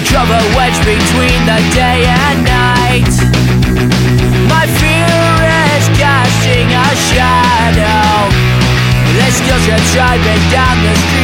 I drove a between the day and night. My fear is casting a shadow. This guilt tried me down the street.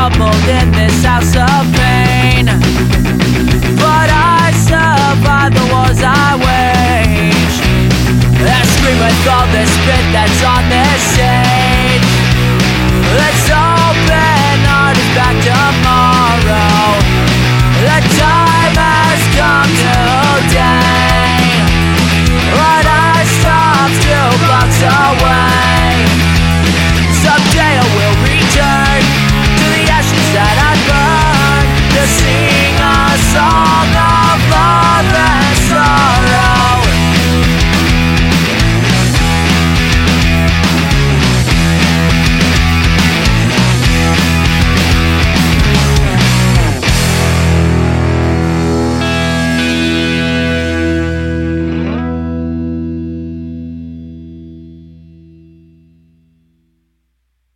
troubled in this house of pain. But I survive the wars I wage. I scream with all the spit that's on me.